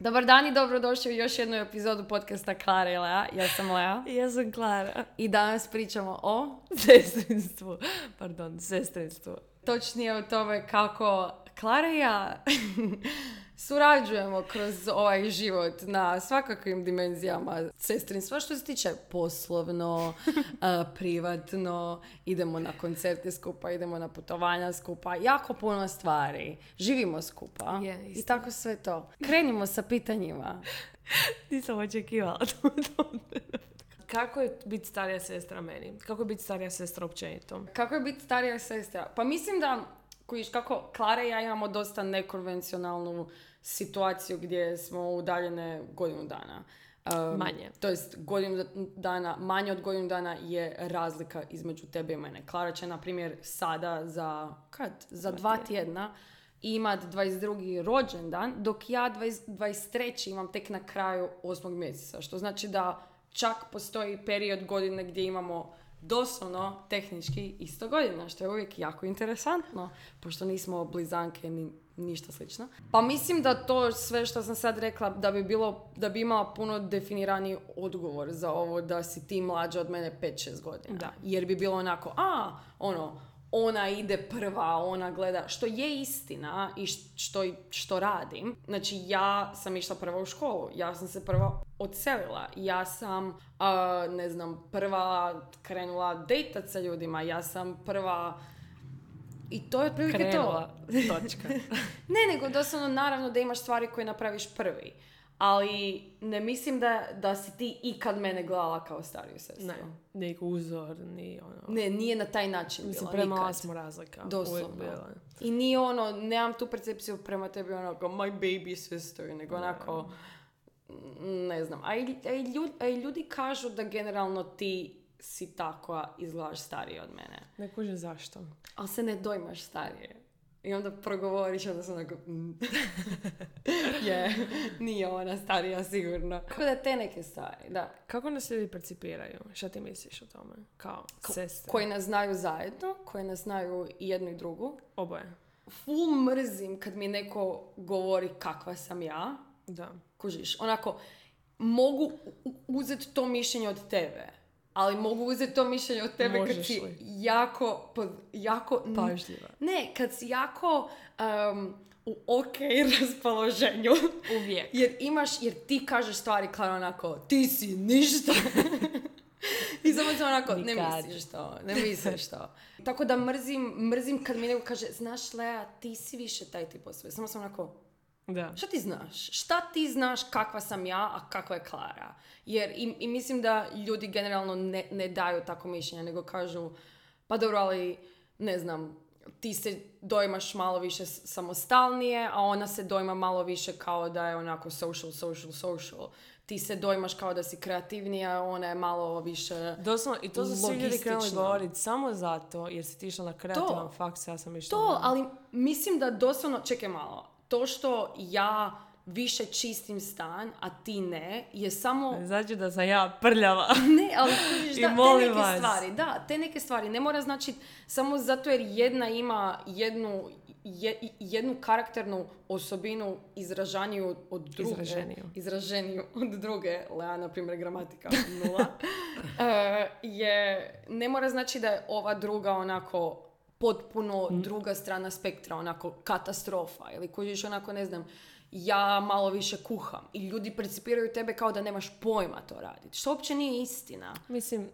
Dobar dan i dobrodošli u još jednu epizodu podcasta Klara i Lea. Ja sam Lea. I ja sam Klara. I danas pričamo o Sestrinstvu. Pardon, sestrinstvu. točnije o tome kako Klara i ja surađujemo kroz ovaj život na svakakvim dimenzijama sestrinstva što se tiče poslovno, a, privatno, idemo na koncerte skupa, idemo na putovanja skupa, jako puno stvari. Živimo skupa Je, i tako sve to. Krenimo sa pitanjima. Nisam očekivala to. Kako je biti starija sestra meni? Kako je biti starija sestra općenito? Kako je biti starija sestra? Pa mislim da, kojiš, kako Klara i ja imamo dosta nekonvencionalnu situaciju gdje smo udaljene godinu dana. Um, Manje. To jest godinu dana, manje od godinu dana je razlika između tebe i mene. Klara će, na primjer, sada za, kad? Za dva tjedna imat 22. rođendan, dok ja 20, 23. imam tek na kraju 8. mjeseca. Što znači da čak postoji period godine gdje imamo doslovno tehnički isto godina, što je uvijek jako interesantno, pošto nismo blizanke ni ništa slično. Pa mislim da to sve što sam sad rekla da bi bilo, da bi imala puno definiraniji odgovor za ovo da si ti mlađa od mene 5-6 godina. Da. Jer bi bilo onako, a, ono, ona ide prva, ona gleda, što je istina i što, što radim. Znači, ja sam išla prva u školu, ja sam se prva odselila, ja sam, a, ne znam, prva krenula dejtat sa ljudima, ja sam prva... I to je otprilike to. Krenula. Točka. Ne, nego doslovno naravno da imaš stvari koje napraviš prvi. Ali ne mislim da, da si ti ikad mene gledala kao stariju sestru. Ne, ni uzor, ni ono. Ne, nije na taj način Mislim, bilo, premala nikad. smo razlika. Doslovno. Bila. I nije ono, nemam tu percepciju prema tebi onako, my baby sister, nego onako, mm, ne znam. A i, a i ljudi, a i ljudi kažu da generalno ti si takva izgledaš starije od mene. Ne kužim zašto. Ali se ne dojmaš starije. I onda progovoriš, onda sam onako, mm. je, nije ona starija sigurno. Kako da te neke stvari, da. Kako nas ljudi percipiraju? Šta ti misliš o tome? Kao sestre? Koji nas znaju zajedno, koji nas znaju i jednu i drugu. Oboje. Ful mrzim kad mi neko govori kakva sam ja. Da. Kužiš, onako, mogu uzeti to mišljenje od tebe. Ali mogu uzeti to mišljenje od tebe kad Možeš si li? jako, jako Pažljiva. Ne, kad si jako um, u ok raspoloženju. Uvijek. Jer imaš, jer ti kažeš stvari kao onako, ti si ništa. I samo sam onako, ne Nikad. misliš to, ne misliš to. Tako da mrzim, mrzim kad mi neko kaže, znaš Lea, ti si više taj tip osobe. Samo sam onako, Da. Šta ti znaš? Šta ti znaš kakva sam ja, a kakva je Klara? Jer i, i mislim da ljudi generalno ne, ne daju tako mišljenje, nego kažu, pa dobro, ali ne znam, ti se dojmaš malo više samostalnije, a ona se dojma malo više kao da je onako social, social, social. Ti se dojmaš kao da si kreativnija, ona je malo više... Doslovno, i to su svi ljudi krenuli govoriti samo zato jer si ti išla na kreativan To. faks, ja sam išla To, na- ali mislim da doslovno, čekaj malo, to što ja više čistim stan, a ti ne, je samo Znači da sam ja prljava. Ne, ali kužiš, da, te neke vas. stvari, da, te neke stvari. Ne mora znači samo zato jer jedna ima jednu, je- jednu karakternu osobinu izražaniju od druge. Izraženiju. Izraženiju od druge. Lea, na primjer, gramatika nula. E, je, ne mora znači da je ova druga onako potpuno druga strana spektra, onako katastrofa. Ili kužiš onako, ne znam, ja malo više kuham. I ljudi percipiraju tebe kao da nemaš pojma to raditi. Što uopće nije istina. Mislim,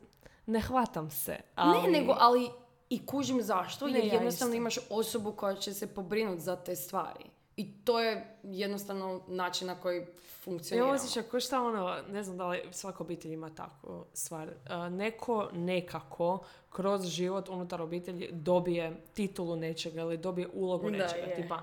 ne hvatam se, ali... Ne, nego, ali i kužim zašto, Ne, jer ja jednostavno isto. imaš osobu koja će se pobrinuti za te stvari. I to je jednostavno način na koji Ja funkcioniramo. osjećam ko šta ono, ne znam da li svaka obitelj ima takvu stvar. A, neko nekako kroz život unutar obitelji dobije titulu nečega ili dobije ulogu Da, nečega. je. Tipa,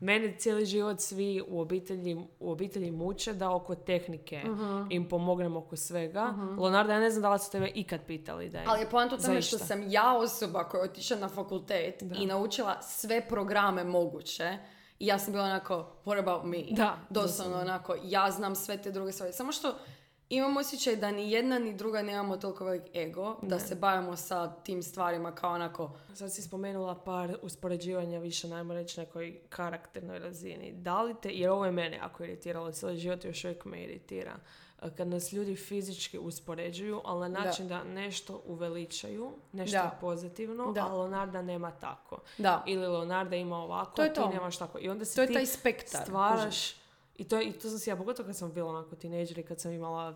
mene cijeli život svi u obitelji, u obitelji muče da oko tehnike Mhm. im pomognem oko svega. Leonardo, ja ne znam da li su tebe ikad pitali da je Ali je poanta u tome što sam ja osoba koja je otišla na fakultet Da. i naučila sve programe moguće i ja sam bila onako, what about me? Da, Doslovno onako, ja znam sve te druge stvari. Samo što imam osjećaj da ni jedna ni druga nemamo toliko velik ego da Ne. se bavimo sa tim stvarima kao onako Sad si spomenula par uspoređivanja više, najmo reći, nekoj karakternoj razini. Da li te, jer ovo je mene jako iritiralo, cijeli život još uvijek me iritira. E, Kad nas ljudi fizički uspoređuju, ali na Da. način da, nešto uveličaju, nešto Da. pozitivno, Da. a Leonarda nema tako. da, Ili Leonarda ima ovako, To je a ti to. nemaš tako. I onda si to je ti taj spektar. stvaraš i to, je- i to sam si ja, pogotovo kad sam bila onako tineđer i kad sam imala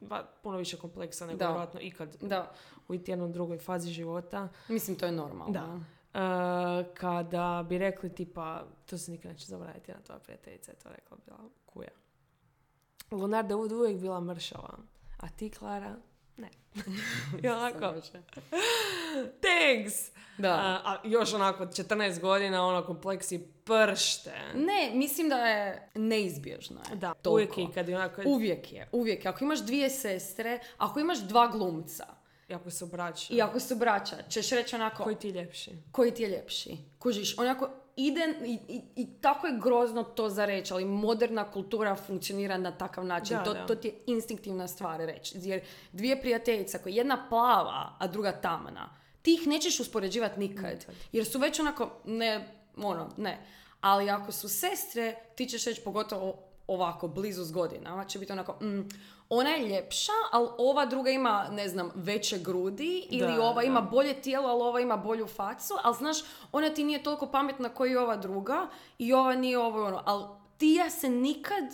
ba, puno više kompleksa nego Da. vjerojatno ikad Da, u iti jednoj drugoj fazi života. mislim to je normalno. Da. E, kada bi rekli tipa, to se nikad neće zaboraviti, jedna tvoja prijateljica je to rekla, bila kuja. Leonardo je uvijek bila mršava, a ti, Klara, ne. I onako, thanks! Da. A, a još onako 14 godina, ono kompleksi pršte. Ne, mislim da je neizbježno. Je. Da, Toliko. uvijek i kad je onako, Uvijek je, uvijek je. Ako imaš dvije sestre, ako imaš dva glumca jako se obraća. i ako su braća, ćeš reći onako, Koji ti je ljepši? koji ti je ljepši. Kužiš, onako ide i, i, i tako je grozno to za reći, ali moderna kultura funkcionira na takav način. Da, to, da. to ti je instinktivna stvar reći. Jer dvije prijateljice, koje je jedna plava, a druga tamna, ti ih nećeš uspoređivati nikad. Jer su već onako, ne, ono, ne. Ali ako su sestre, ti ćeš reći pogotovo ovako, blizu s godinama, će biti onako, mm, ona je ljepša, ali ova druga ima, ne znam, veće grudi ili Da, ova da. ima bolje tijelo, ali ova ima bolju facu, ali znaš, ona ti nije toliko pametna kao i ova druga i ova nije ovo ono, ali ti ja se nikad,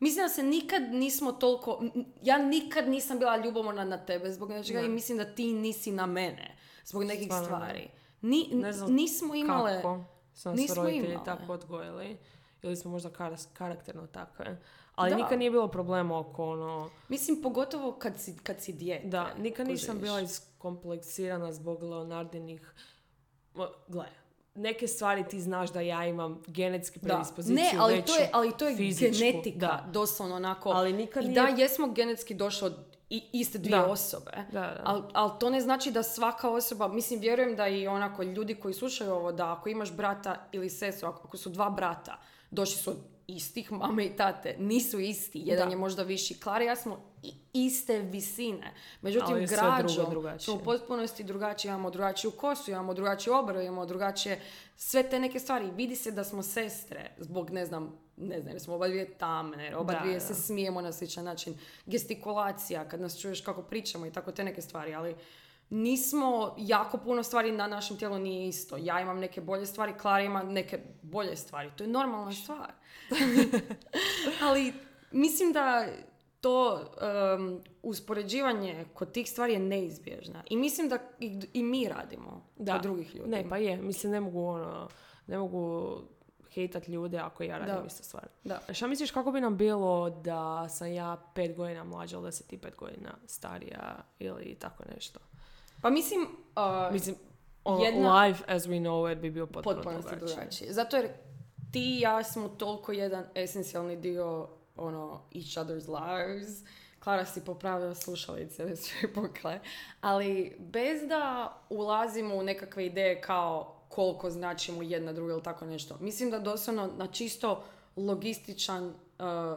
mislim da se nikad nismo toliko, ja nikad nisam bila ljubomorna na tebe zbog nečega Ne. i mislim da ti nisi na mene zbog nekih Stvarno ne. stvari. Ni, Ne znam nismo imale... Kako su nas roditelji tako odgojili. Ili smo možda karas- karakterno takve. Ali Da. nikad nije bilo problema oko ono... Mislim, pogotovo kad si, kad si dijete. Da, nikad nisam bila iskompleksirana zbog Leonardinih... Gle, neke stvari ti znaš da ja imam genetski predispoziciju Ne, ali veću, to je, ali to je fizičku. genetika, Da. doslovno onako. Ali nikad I nije- da, jesmo genetski došli od i- iste dvije Da. osobe. Da, da. Ali al to ne znači da svaka osoba, mislim, vjerujem da i onako ljudi koji slušaju ovo, da ako imaš brata ili sestru, ako ako su dva brata, došli su od istih mame i tate, nisu isti, jedan Da. je možda viši. Klara i ja smo iste visine. Međutim, Ali građom smo u potpunosti drugačije, imamo drugačiju kosu, imamo drugačiju obrvu, imamo drugačije sve te neke stvari. Vidi se da smo sestre zbog, ne znam, ne znam, jer smo oba dvije tamne, oba Da, dvije da. se smijemo na sličan način. Gestikulacija, kad nas čuješ kako pričamo i tako te neke stvari, ali nismo, jako puno stvari na našem tijelu nije isto. Ja imam neke bolje stvari, Klara ima neke bolje stvari. To je normalna stvar. ali mislim da to um, uspoređivanje kod tih stvari je neizbježna. I mislim da i, i mi radimo Da. kod drugih ljudi. Ne, pa je. Mislim, ne mogu ono... Ne mogu hejtat ljude ako ja radim Da. istu stvar. Da. Šta misliš kako bi nam bilo da sam ja pet godina mlađa, ali da si ti pet godina starija ili tako nešto? Pa mislim, uh, Mislim, ono, jedna- life as we know it bi bio potpuno potpuno drugačiji. Zato jer ti i ja smo toliko jedan esencijalni dio ono, each other's lives. Klara si popravila slušalice, već su joj pukle. Ali bez da ulazimo u nekakve ideje kao koliko značimo jedna druga ili tako nešto. Mislim da doslovno na čisto logističan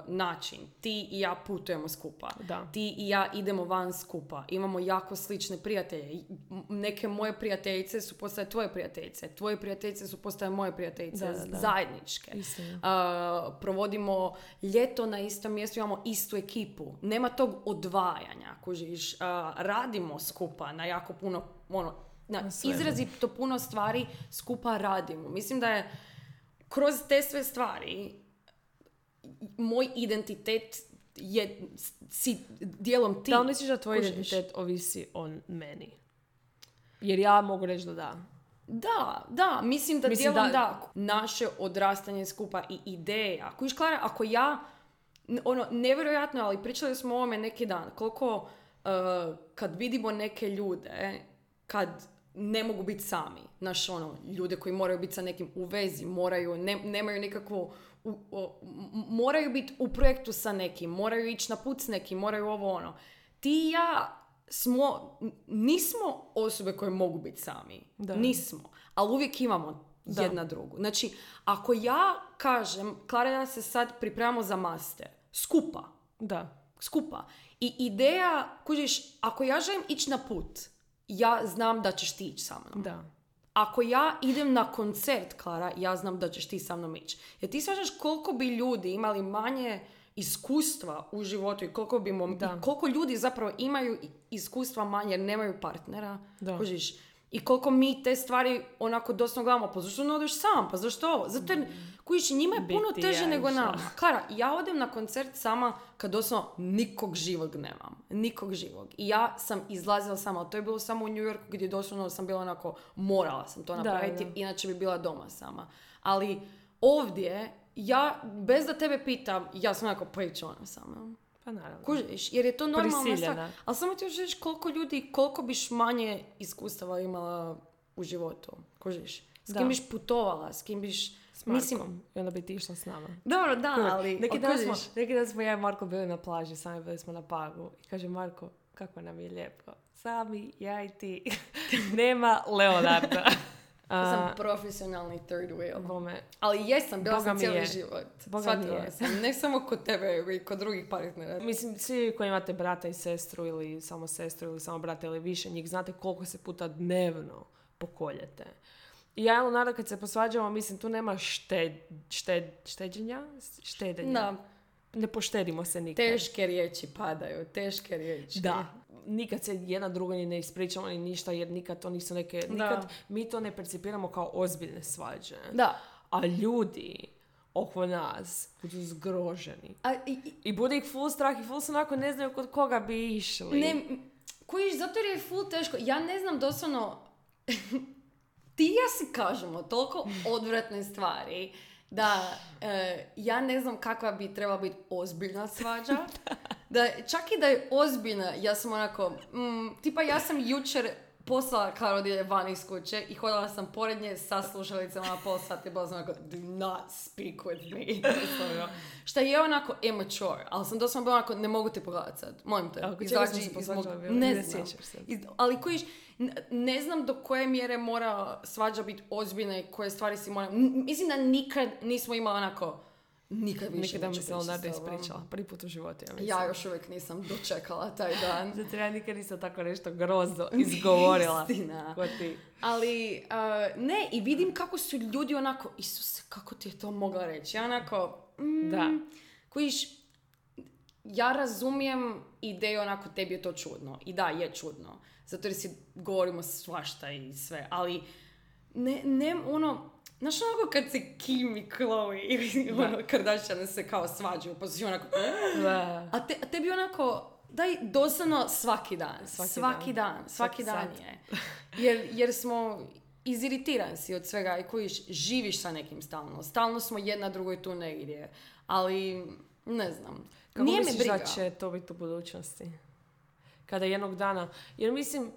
način ti i ja putujemo skupa. Da. Ti i ja idemo van skupa. Imamo jako slične prijatelje. Neke moje prijateljice su postaje tvoje prijateljice. Tvoje prijateljice su postaje moje prijateljice. Da, da, da. Zajedničke. A, provodimo ljeto na istom mjestu, imamo istu ekipu. Nema tog odvajanja, kužiš. A, radimo skupa na jako puno, ono, na izrazito puno stvari skupa radimo. Mislim da je kroz te sve stvari moj identitet je si dijelom ti. Da li misliš da tvoj identitet ovisi o meni? Jer ja mogu reći da da. Da, da, mislim da Mislim dijelom da- da. Naše odrastanje skupa i ideja. Ako Klara, ako ja, ono, nevjerojatno, je, ali pričali smo o ovome neki dan, koliko uh, kad vidimo neke ljude, kad ne mogu biti sami, znaš, ono, ljude koji moraju biti sa nekim u vezi, moraju, ne- nemaju nikakvu, u- o- moraju biti u projektu sa nekim, moraju ići na put s nekim, moraju ovo ono. Ti i ja smo, nismo osobe koje mogu biti sami. Da. Nismo. Ali uvijek imamo Da. jedna drugu. Znači, ako ja kažem, Klara ja se sad pripremamo za master, skupa, Da. skupa. I ideja, kužiš, ako ja želim ići na put, ja znam da ćeš ti ići sa mnom. Da. Ako ja idem na koncert, Klara, ja znam da ćeš ti sa mnom ići. Jer ti svađaš koliko bi ljudi imali manje iskustva u životu i koliko bi mom, Da. i koliko ljudi zapravo imaju iskustva manje jer nemaju partnera. Da. Kužiš? I koliko mi te stvari onako doslovno gledamo, pa zašto ne odeš sam, pa zašto ovo? Zato jer, kužiš, njima je puno Biti teže ja nego išla. nama. Klara, ja odem na koncert sama kad doslovno nikog živog nemam. Nikog živog. I ja sam izlazila sama, ali to je bilo samo u New Yorku gdje doslovno sam bila onako, morala sam to Da, napraviti, da. inače bi bila doma sama. Ali ovdje, ja, bez da tebe pitam, ja sam onako, pa ona sama. Pa naravno. Kužiš, jer je to normalna stvar. Prisiljena. Ali samo ti još koliko ljudi, koliko biš manje iskustava imala u životu. Kužiš? S kim Da. biš putovala, s kim biš... S Mislim. I onda bi ti išla s nama. dobro, da, ali... neki, dan smo, neki dan smo ja i Marko bili na plaži, sami bili smo na Pagu. I kaže Marko, kako nam je lijepo. Sami, ja i ti. Nema Leonarda. Ja sam profesionalni third wheel. bome, Ali jesam, bila Boga sam cijeli je. život. Boga mi je. sam. Ne samo kod tebe, i kod drugih partnera. Mislim, svi koji imate brata i sestru ili samo sestru ili samo brata ili više njih, znate koliko se puta dnevno pokoljete. I ja Leonardo kad se posvađamo, mislim, tu nema šted, šted, šteđenja? Štedenja. Da, Ne poštedimo se nikad. teške riječi padaju, teške riječi. Da. Nikad se jedna druga ni ne ispričamo ni ništa jer nikad to nisu neke... Da. Nikad mi to ne percipiramo kao ozbiljne svađe. Da. A ljudi oko nas budu zgroženi. A, i, i- I bude ih full strah i full su onako ne znaju kod koga bi išli. Ne, kojiš, zato jer je full teško. Ja ne znam doslovno, ti ja si kažemo toliko odvratne stvari da e, ja ne znam kakva bi trebala biti ozbiljna svađa. da čak i da je ozbiljna, ja sam onako, mm, tipa ja sam jučer poslala Karodilje van iz kuće i hodala sam pored nje sa slušalicama na pol sata i bila sam onako, do not speak with me. Šta je onako immature, ali sam doslovno bila onako, ne mogu te pogledati sad, molim te. A oko čega smo izađi se iz posvađali mog- bilo? Ne Ne znam. Iz- ali kojiš, ne znam do koje mjere mora svađa biti ozbiljna i koje stvari si mora... Mislim da nikad nismo imali onako, nikad više Nikada mi se Leonardo tobom. ispričala. Prvi put u životu, ja mislim. Ja još uvijek nisam dočekala taj dan. Zato ja nikad nisam tako nešto grozno izgovorila. Istina. Ti. Ali, uh, ne, i vidim kako su ljudi onako, Isuse, kako ti je to mogla reći? Ja onako, mm, Da. Kojiš, ja razumijem ideju onako tebi je to čudno. I da, je čudno. Zato jer si govorimo svašta i sve. Ali, ne, ne, ono, znaš onako kad se Kim i Chloe i ono, Kardashian se kao svađaju, pa si onako, Da. a, te, a tebi onako, daj doslovno svaki dan. Svaki Svaki, dan. dan. Svaki, Svaki dan je. Jer, jer smo iziritiran si od svega i kojiš živiš sa nekim stalno. Stalno smo jedna drugoj tu negdje. Ali, ne znam. Kako Nije me misliš briga. da će to biti u budućnosti? Kada jednog dana... Jer mislim,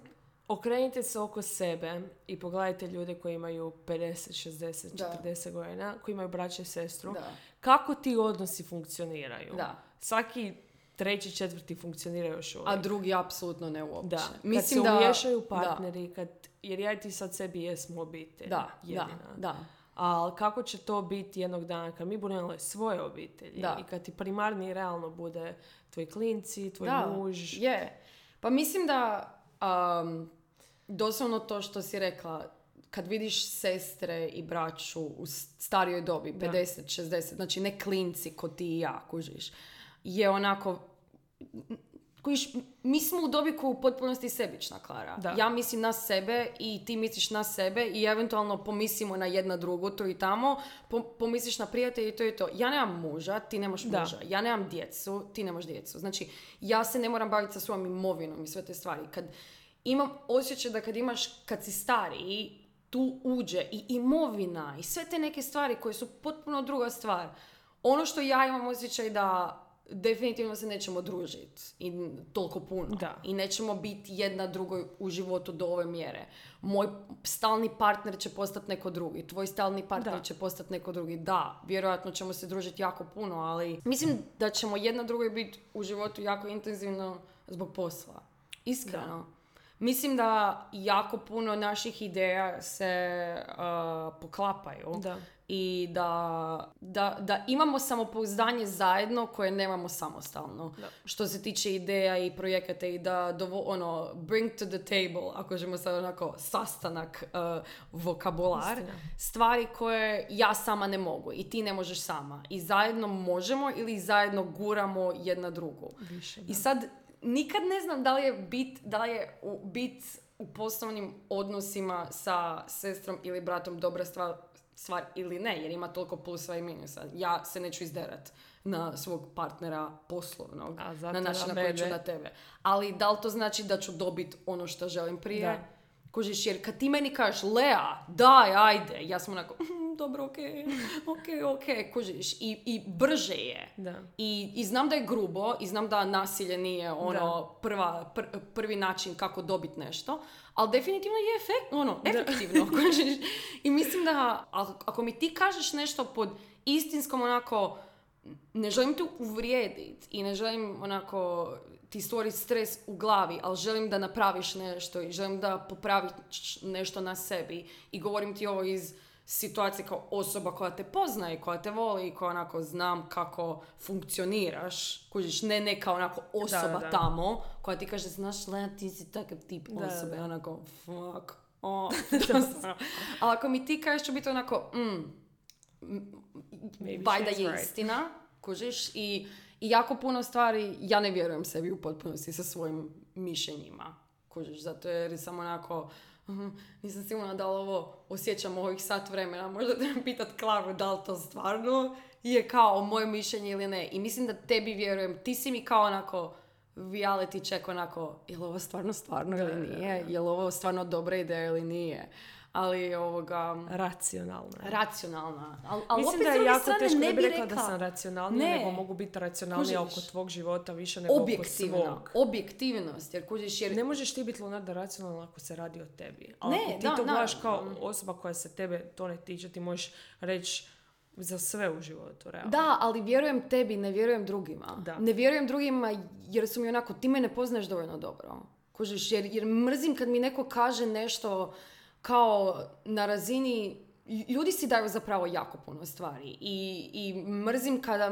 okrenite se oko sebe i pogledajte ljude koji imaju 50, 60, Da. 40 godina, koji imaju braće i sestru. Da. Kako ti odnosi funkcioniraju? Da. Svaki treći, četvrti funkcioniraju još uvijek. A drugi apsolutno ne uopće. Da, Mislim kad se da, umiješaju da, partneri, kad, jer ja i ti sad sebi jesmo obitelj. Da, da, jedina. da. Ali kako će to biti jednog dana kad mi budemo svoje obitelji Da. i kad ti primarni realno bude tvoj klinci, tvoj Da, muž. je. Pa mislim da um, doslovno to što si rekla, kad vidiš sestre i braću u starijoj dobi, Da. 50, 60, znači ne klinci ko ti i ja, kužiš, je onako, kužiš, mi smo u dobi koja je u potpunosti sebična, Klara. Da. Ja mislim na sebe i ti misliš na sebe i eventualno pomislimo na jedna drugu, to i tamo, po- pomisliš na prijatelje i to i to. Ja nemam muža, ti nemaš Da. muža. Ja nemam djecu, ti nemaš djecu. Znači, ja se ne moram baviti sa svojom imovinom i sve te stvari. Kad imam osjećaj da kad imaš, kad si stariji, tu uđe i imovina i sve te neke stvari koje su potpuno druga stvar. Ono što ja imam osjećaj da definitivno se nećemo družiti i toliko puno. Da. I nećemo biti jedna drugoj u životu do ove mjere. Moj stalni partner će postati neko drugi, tvoj stalni partner Da. će postati neko drugi. Da, vjerojatno ćemo se družiti jako puno, ali mislim da ćemo jedna drugoj biti u životu jako intenzivno zbog posla. Iskreno. Mislim da jako puno naših ideja se uh, poklapaju. Da. i da, da, da imamo samopouzdanje zajedno koje nemamo samostalno. Da. Što se tiče ideja i projekata i da dovo, ono, bring to the table, ako ćemo sad onako sastanak, uh, vokabular, Istina. stvari koje ja sama ne mogu i ti ne možeš sama. I zajedno možemo ili zajedno guramo jedna drugu. Više, I sad nikad ne znam da li je bit, da li je u, bit u poslovnim odnosima sa sestrom ili bratom dobra stvar, stvar ili ne, jer ima toliko plusa i minusa. Ja se neću izderat na svog partnera poslovnog, A na način na koji ću na tebe. Ali da li to znači da ću dobiti ono što želim prije? Da. Kužiš, jer kad ti meni kažeš, Lea, daj, ajde, ja sam onako, "Mhm, dobro, okej, okej, okej, kužiš, i, i brže je. Da. I, I znam da je grubo i znam da nasilje nije ono prva, pr- prvi način kako dobiti nešto, ali definitivno je efekt, ono, efektivno. kužiš. I mislim da ako, ako mi ti kažeš nešto pod istinskom onako ne želim te uvrijediti i ne želim onako ti stvoriti stres u glavi, ali želim da napraviš nešto i želim da popraviš nešto na sebi i govorim ti ovo iz situacije kao osoba koja te poznaje, koja te voli i koja onako znam kako funkcioniraš, kužiš, ne neka onako osoba da. tamo koja ti kaže, znaš, Lea, ti si takav tip Da, osobe, da. onako, fuck, o, doslovno. Ali ako mi ti kažeš ću biti onako, mm, valjda she's je right. istina, kužiš, i, i jako puno stvari, ja ne vjerujem sebi u potpunosti sa svojim mišljenjima, kužiš, zato jer sam onako, "Mhm, nisam sigurna da li ovo osjećam ovih sat vremena, možda trebam pitat Klaru da li to stvarno je kao moje mišljenje ili ne. I mislim da tebi vjerujem, ti si mi kao onako reality check onako, je li ovo stvarno stvarno ili nije, je li ovo stvarno dobra ideja ili nije. Ali ovoga, Racionalna. racionalna. Al, al Mislim opet da je jako strane teško, ne bi bi rekla da sam racionalnija, Ne. nego mogu biti racionalnija Kužiš. oko tvog života više nego oko objektivna. svog. Objektivnost, jer kužiš, jer Ne možeš ti biti Leonardo racionalna ako se radi o tebi. Ali Ne, ako ti da, to gledaš kao naravno. osoba koja se tebe to ne tiče, ti možeš reći za sve u životu, realno. Da, ali vjerujem tebi, ne vjerujem drugima. Da. Ne vjerujem drugima jer su mi onako, ti me ne poznaješ dovoljno dobro. Kužiš, jer, jer mrzim kad mi neko kaže nešto kao na razini ljudi si daju zapravo jako puno stvari i, i mrzim kada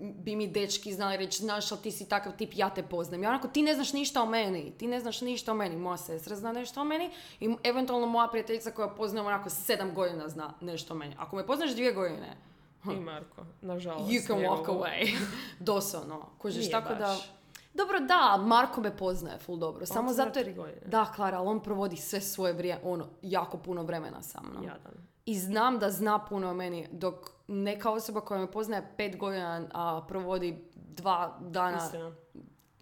bi mi dečki znali reći znaš ali ti si takav tip, ja te poznam. Ja onako, ti ne znaš ništa o meni, ti ne znaš ništa o meni, moja sestra zna nešto o meni i eventualno moja prijateljica koja poznam onako sedam godina zna nešto o meni. Ako me poznaš dvije godine, I Marko, nažalost. You can walk away. Doslovno. Kužiš, tako da... Dobro, da, Marko me poznaje full dobro. Samo zato jer... Da, Klara, ali on provodi sve svoje vrijeme, ono, jako puno vremena sa mnom. Jadan. I znam da zna puno o meni, dok neka osoba koja me poznaje pet godina, a provodi dva dana Istina.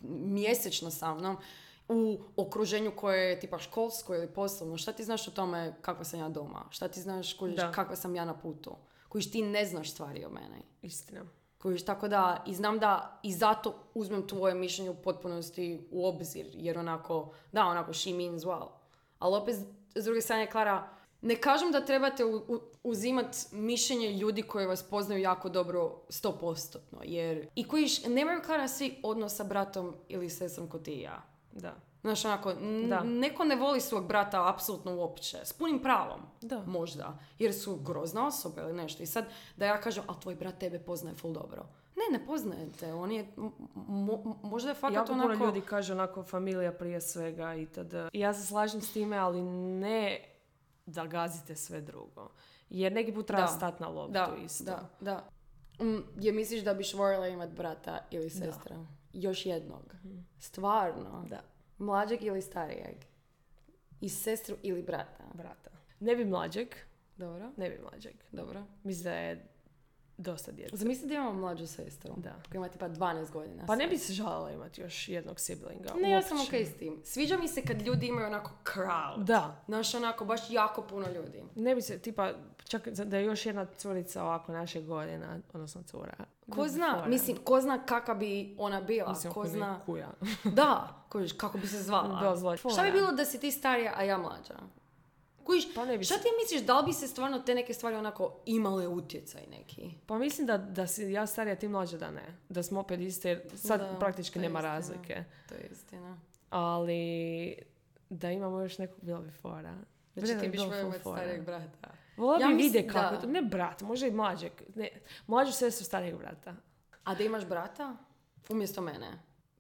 mjesečno sa mnom, u okruženju koje je tipa školsko ili poslovno, šta ti znaš o tome kakva sam ja doma? Šta ti znaš kužiš, kakva sam ja na putu? Kojiš ti ne znaš stvari o meni. Istina. Kojiš, tako da, i znam da i zato uzmem tvoje mišljenje u potpunosti u obzir, jer onako, da, onako, she means well. Ali opet, s druge strane, Klara, ne kažem da trebate u, u, uzimat mišljenje ljudi koji vas poznaju jako dobro, stopostotno, jer i koji nemaju, Klara, svi odnos sa bratom ili sestrom kod ti i ja. Da. Znaš, onako, n- Da. neko ne voli svog brata apsolutno uopće, s punim pravom. Da. Možda, jer su grozna osoba ili nešto. I sad da ja kažem, a tvoj brat tebe poznaje full dobro. Ne, ne poznaje te. On je, mo- možda je fakat Jako onako... puno ljudi kaže onako familija prije svega i tada. Ja se slažem s time, ali ne da gazite sve drugo. Jer neki put treba Da. stati na loptu Da, isto. da, da. Mm, je misliš da biš voljela imat brata ili sestra? Još jednog. Stvarno? Da. Mlađeg ili starijeg? I sestru ili brata? Brata. Ne bi mlađeg, Dobro, ne bi mlađeg. dobro. Mislim da je dosta djece. Zamisli da imamo mlađu sestru. Da. Koja ima tipa 12 godina. Pa ne bi se žalila imati još jednog siblinga. Ne, ja sam okej s tim. Sviđa mi se kad ljudi imaju onako crowd. Da. Znaš, onako, baš jako puno ljudi. Ne bi se, tipa, čak da je još jedna curica ovako naše godina, odnosno cura. Ko zna, Fora. mislim, ko zna kakva bi ona bila, Mislim, ko zna... kuja. Da, kojiš, kako bi se zvala. Da, zvala. Šta bi bilo da si ti starija, a ja mlađa? Kojiš, Pa ne bi šta ti misliš, da li bi se stvarno te neke stvari onako imale utjecaj neki? Pa mislim da, da si ja starija, ti mlađa da ne. Da smo opet iste, jer sad Da, praktički nema istina. razlike. To je istina. Ali da imamo još nekog bilo bi fora. Znači Bre, ti biš fora. starijeg brata. Volila Ja bi vidjeti kako da. to. Ne brat, može i mlađeg. Ne, mlađu sestru starijeg brata. A da imaš brata? Umjesto mene.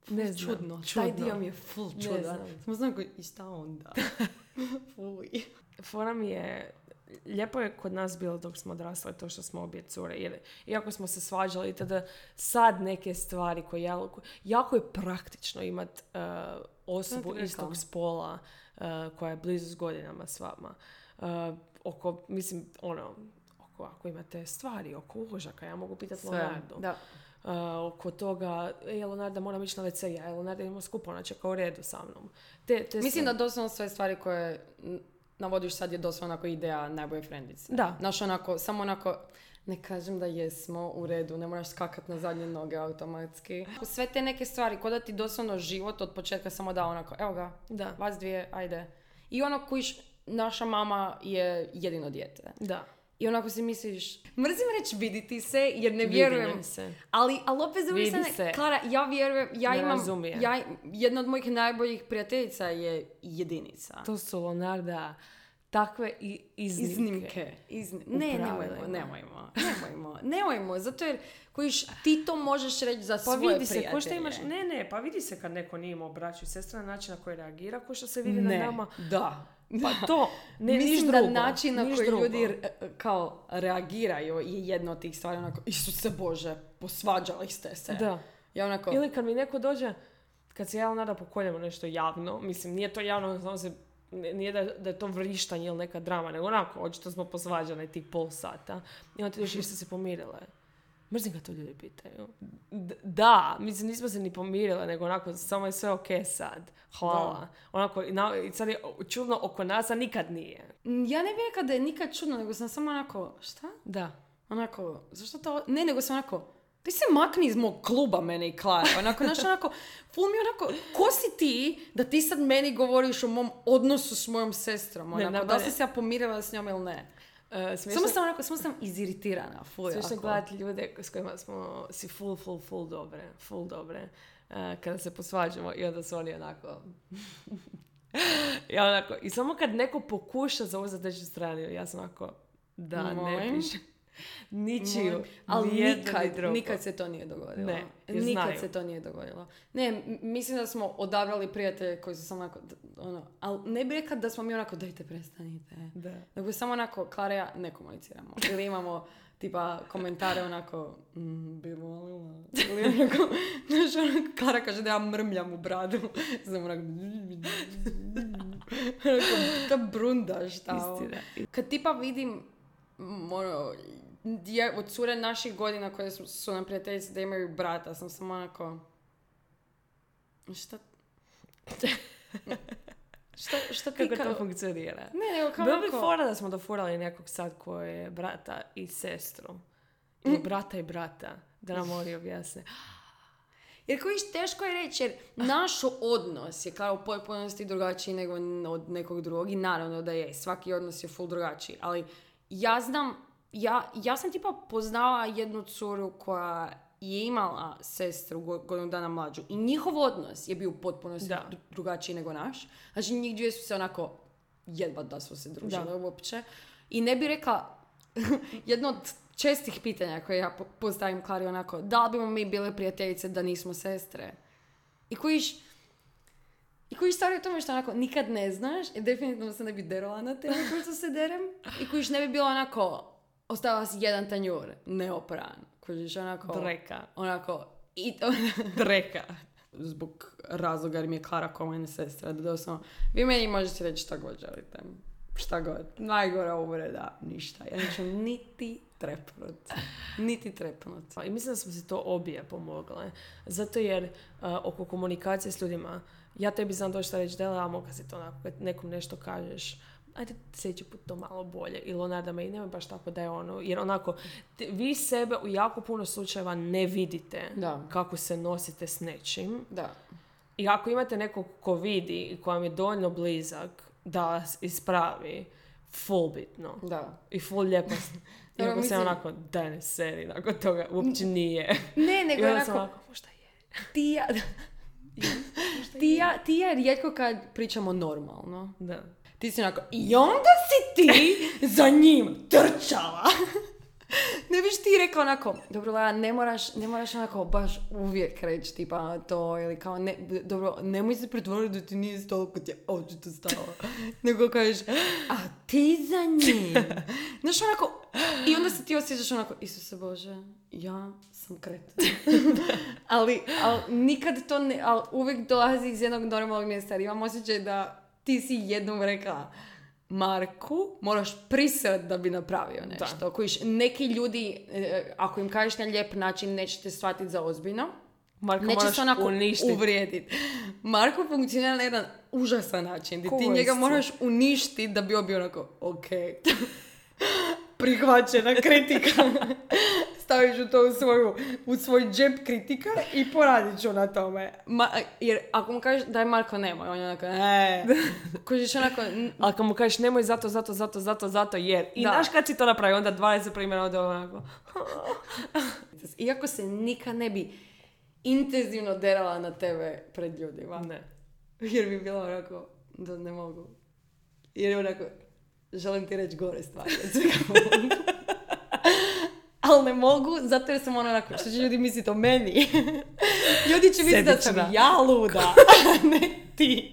Ne znam, Čudno. Taj čudno. dio mi je full Ne čudan. znam. Samo znam koji, i šta onda? Fuj. Fora mi je, lijepo je kod nas bilo dok smo odrasle to što smo obje cure. Jer, iako smo se svađali, tada sad neke stvari koje ja, jako je praktično imat uh, osobu istog spola uh, koja je blizu s godinama s vama. Uh, oko, mislim, ono, oko, ako imate stvari, oko uložaka, ja mogu pitati Sve. Leonardu. Da. Uh, oko toga, ej, Leonarda, moram ići na WC, ja, Leonarda, idemo skupo, ona čeka u redu sa mnom. Te, te Mislim da stvari- doslovno sve stvari koje navodiš sad je doslovno onako ideja najbolje frendice. Da. Znaš onako, samo onako, ne kažem da jesmo u redu, ne moraš skakat na zadnje noge automatski. Sve te neke stvari, ko da ti doslovno život od početka samo da onako, evo ga, Da, vas dvije, ajde. I ono kojiš, naša mama je jedino dijete. da. I onako si misliš, mrzim reći viditi se jer ne vjerujem. nam se. Ali, ali opet druge Vidi se. Klara, ja vjerujem, ja Ne imam, razumije. ja, jedna od mojih najboljih prijateljica je jedinica. To su Leonarda takve i iznimke. Iznimke. Izn... U Ne, nemojmo, nemojmo, nemojmo, nemojmo, zato jer kojiš, ti to možeš reći za Pa svoje vidi se, ko što imaš, ne, ne, pa vidi se kad neko nije imao braću i sestra na način na koji reagira, ko što se vidi ne, na nama. da. Pa to, ne, niš Mislim drugo. da način na koji drugo. ljudi e, kao reagiraju je jedna od tih stvari, onako, Isuse Bože, posvađali ste se. Da. Ja onako, Ili kad mi neko dođe, kad se ja nada pokoljemo nešto javno, mislim, nije to javno, samo se, nije da, da je to vrištanje ili neka drama, nego onako, očito smo posvađane tih pol sata. I onda ti još se pomirile. Mrzim kad to ljudi pitaju. D- da, mislim, nismo se ni pomirile, nego onako, samo je sve ok sad. Hvala. Onako, i, na, sad je čudno oko nas, a nikad nije. ja ne bih rekla da je nikad čudno, nego sam samo onako, šta? Da. Onako, zašto to... Ne, nego sam onako, ti se makni iz mog kluba mene i Klara. Onako, znaš, onako, ful mi onako, ko si ti da ti sad meni govoriš o mom odnosu s mojom sestrom? Onako, ne, da li ne. sam se ja pomirila s njom ili ne? E, smiješno- Samo sam onako, samo sam iziritirana, ful Smiješno gledati ljude s kojima smo si full, full, full dobre, full dobre. E, kada se posvađamo i onda su oni onako... ja onako, i samo kad neko pokuša zauzeti treću stranu, ja sam onako, da, ne Molim? piše. Ničiju. Ali nikad, nikad se to nije dogodilo. Ne, jer nikad znaju. se to nije dogodilo. Ne, mislim da smo odabrali prijatelje koji su samo onako, ono, ali ne bi rekla da smo mi onako, dajte prestanite. Da. Nego samo onako, Klara ja ne komuniciramo. Ili imamo tipa komentare onako, mm, bi volila. Ili onako, znaš, onako, Klara kaže da ja mrmljam u bradu. Znam onako, onako, ta brundaš tamo. Istina. Kad tipa vidim, ono, dje, od cure naših godina koje su, su nam prijateljice da imaju brata, sam samo onako, šta, šta, šta ti Kako kao- to funkcionira? Ne, nego kao Bilo bi fora da smo dofurali nekog sad koje je brata i sestru. Ili brata i brata. Da nam oni objasne. Jer kojiš teško je reći, jer naš odnos je kao u potpunosti drugačiji nego od nekog drugog i naravno da je, svaki odnos je full drugačiji, ali ja znam, ja, ja sam tipa poznala jednu curu koja je imala sestru go- godinu dana mlađu i njihov odnos je bio dru- drugačiji nego naš. Znači njih dvije su se onako jedva da su se družile Da. uopće. I ne bi rekla, jedno od čestih pitanja koje ja po- postavim Klari onako, da li bimo mi bile prijateljice da nismo sestre? I kojiš, i koji stvari u tome što onako nikad ne znaš i definitivno se ne bi derala na tebe kao što se derem. I kojiš ne bi bilo onako, ostavila si jedan tanjur, neopran. Kojiš onako, Dreka. onako, i Dreka. zbog razloga jer mi je Klara kao mene sestra, da doslovno, vi meni možete reći šta god želite. Šta god. Najgora uvreda, ništa. Ja neću niti trepnut. Niti trepnut. I mislim da smo se to obje pomogle. Zato jer uh, oko komunikacije s ljudima, ja tebi znam doći šta reći, dela, a moga se to onako, kad nekom nešto kažeš, ajde sljedeći put to malo bolje. Ili Leonarda me i nema baš tako da je ono, jer onako, te- vi sebe u jako puno slučajeva ne vidite Da. kako se nosite s nečim. Da. I ako imate nekog ko vidi i ko vam je dovoljno blizak da vas ispravi, full bitno. Da. I full lijepo. Iako se mislim- onako, daj ne seri, nakon toga uopće nije. Ne, nego onako, onako, možda je. ti ja, ti ja, ti ja rijetko kad pričamo normalno. Da. Ti si onako, i onda si ti za njim trčala. Ne biš ti rekao onako, dobro, Laja, ne moraš, ne moraš onako baš uvijek reći tipa to ili kao, ne, dobro, nemoj se pretvoriti da ti nije stalo kad je očito stalo. Nego kažeš, a ti za njim. Znaš onako, i onda se ti osjećaš onako, Isuse Bože, ja sam kreten. ali, ali nikad to ne, ali uvijek dolazi iz jednog normalnog mjesta. Jer imam osjećaj da ti si jednom rekla, Marku, moraš prisret da bi napravio nešto. Kojiš, neki ljudi, e, ako im kažeš na lijep način, nećete shvatiti za ozbiljno. Marko Neće moraš se onako uništiti. uvrijediti. Marko funkcionira na jedan užasan način. Ti Ko njega moraš uništiti da bi on bio onako, ok, prihvaćena kritika. Staviš u to u, svoju, u svoj džep kritika i poradit ću na tome. Ma, jer ako mu kažeš daj Marko nemoj, on je onako, ne. Kužiš onako, n- kad mu kažeš nemoj zato, zato, zato, zato, zato, jer. I Da. znaš kad si to napravi, onda 20 primjera, onda onako. iako se nikad ne bi intenzivno derala na tebe pred ljudima. Ne. Jer bi bila onako, da ne mogu. Jer je onako, želim ti reći gore stvari. Ali ne mogu, zato jer sam ono onako, što će ljudi misliti o meni? ljudi će misliti da sam ja luda, a ne ti.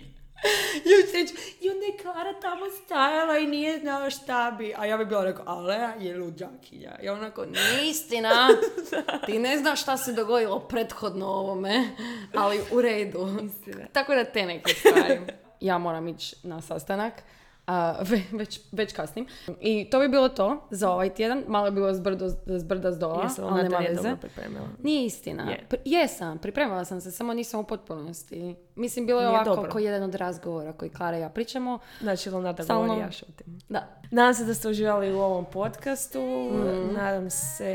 Ljudi će reći, i onda je Klara tamo stajala i nije znao šta bi. A ja bi bila rekao, ale je luđakinja. I onako, nije istina. Ti ne znaš šta se dogodilo prethodno ovome, ali u redu. Istina. Tako da te neke stvari. Ja moram ići na sastanak. Već, već kasnim. I to bi bilo to za ovaj tjedan. Malo je bilo zbrdo, zbrda s dola, Jesam, ali ona nema veze. pripremila. Nije istina. Je. Pri- jesam, pripremala sam se, samo nisam u potpunosti. Mislim, bilo je Nije ovako kao jedan od razgovora koji Klara i ja pričamo. Znači, Leonarda Stalno- govori, ja šutim. Da. Nadam se da ste uživali u ovom podcastu. Nadam se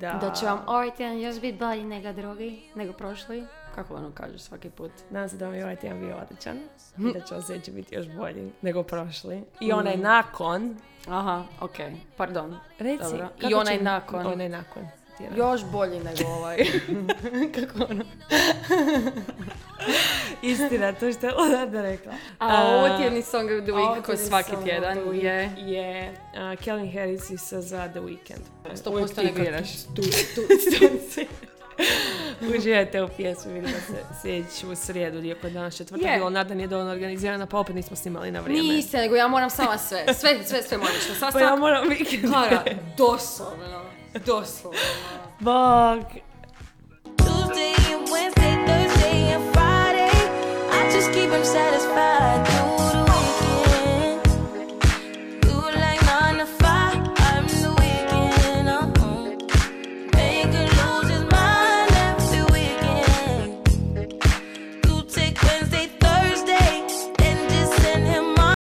da... Da će vam ovaj tjedan još biti bolji nego drugi, nego prošli. Kako ono kažeš svaki put? Nadam se da vam je ovaj tjedan bio odličan. I da će vam sljedeći biti još bolji nego prošli. I onaj nakon... Aha, ok, pardon. Reci, Dobro. I onaj će- nakon. Onaj nakon. tjedan. Još bolji nego ovaj. Kako ono? Istina, to što je Leonarda rekla. A ovo tjedni song of the week, Ovo ko tjedni svaki tjedan, je... je Calvin Harris i za The Weeknd. Sto Uvijek posto ti neka biraš. tu, tu, tu. Uživajte u pjesmi, vidimo se sljedeću srijedu, iako je danas četvrtak, Je. bilo nada nije dovoljno organizirana, pa opet nismo snimali na vrijeme. Niste, nego ja moram sama sve. Sve, sve, sve moram što. Sad Pa ja moram vikend. Klara, doslovno. Doslovno. Bog. Tuesday and Wednesday, Thursday and Friday. I just keep him satisfied.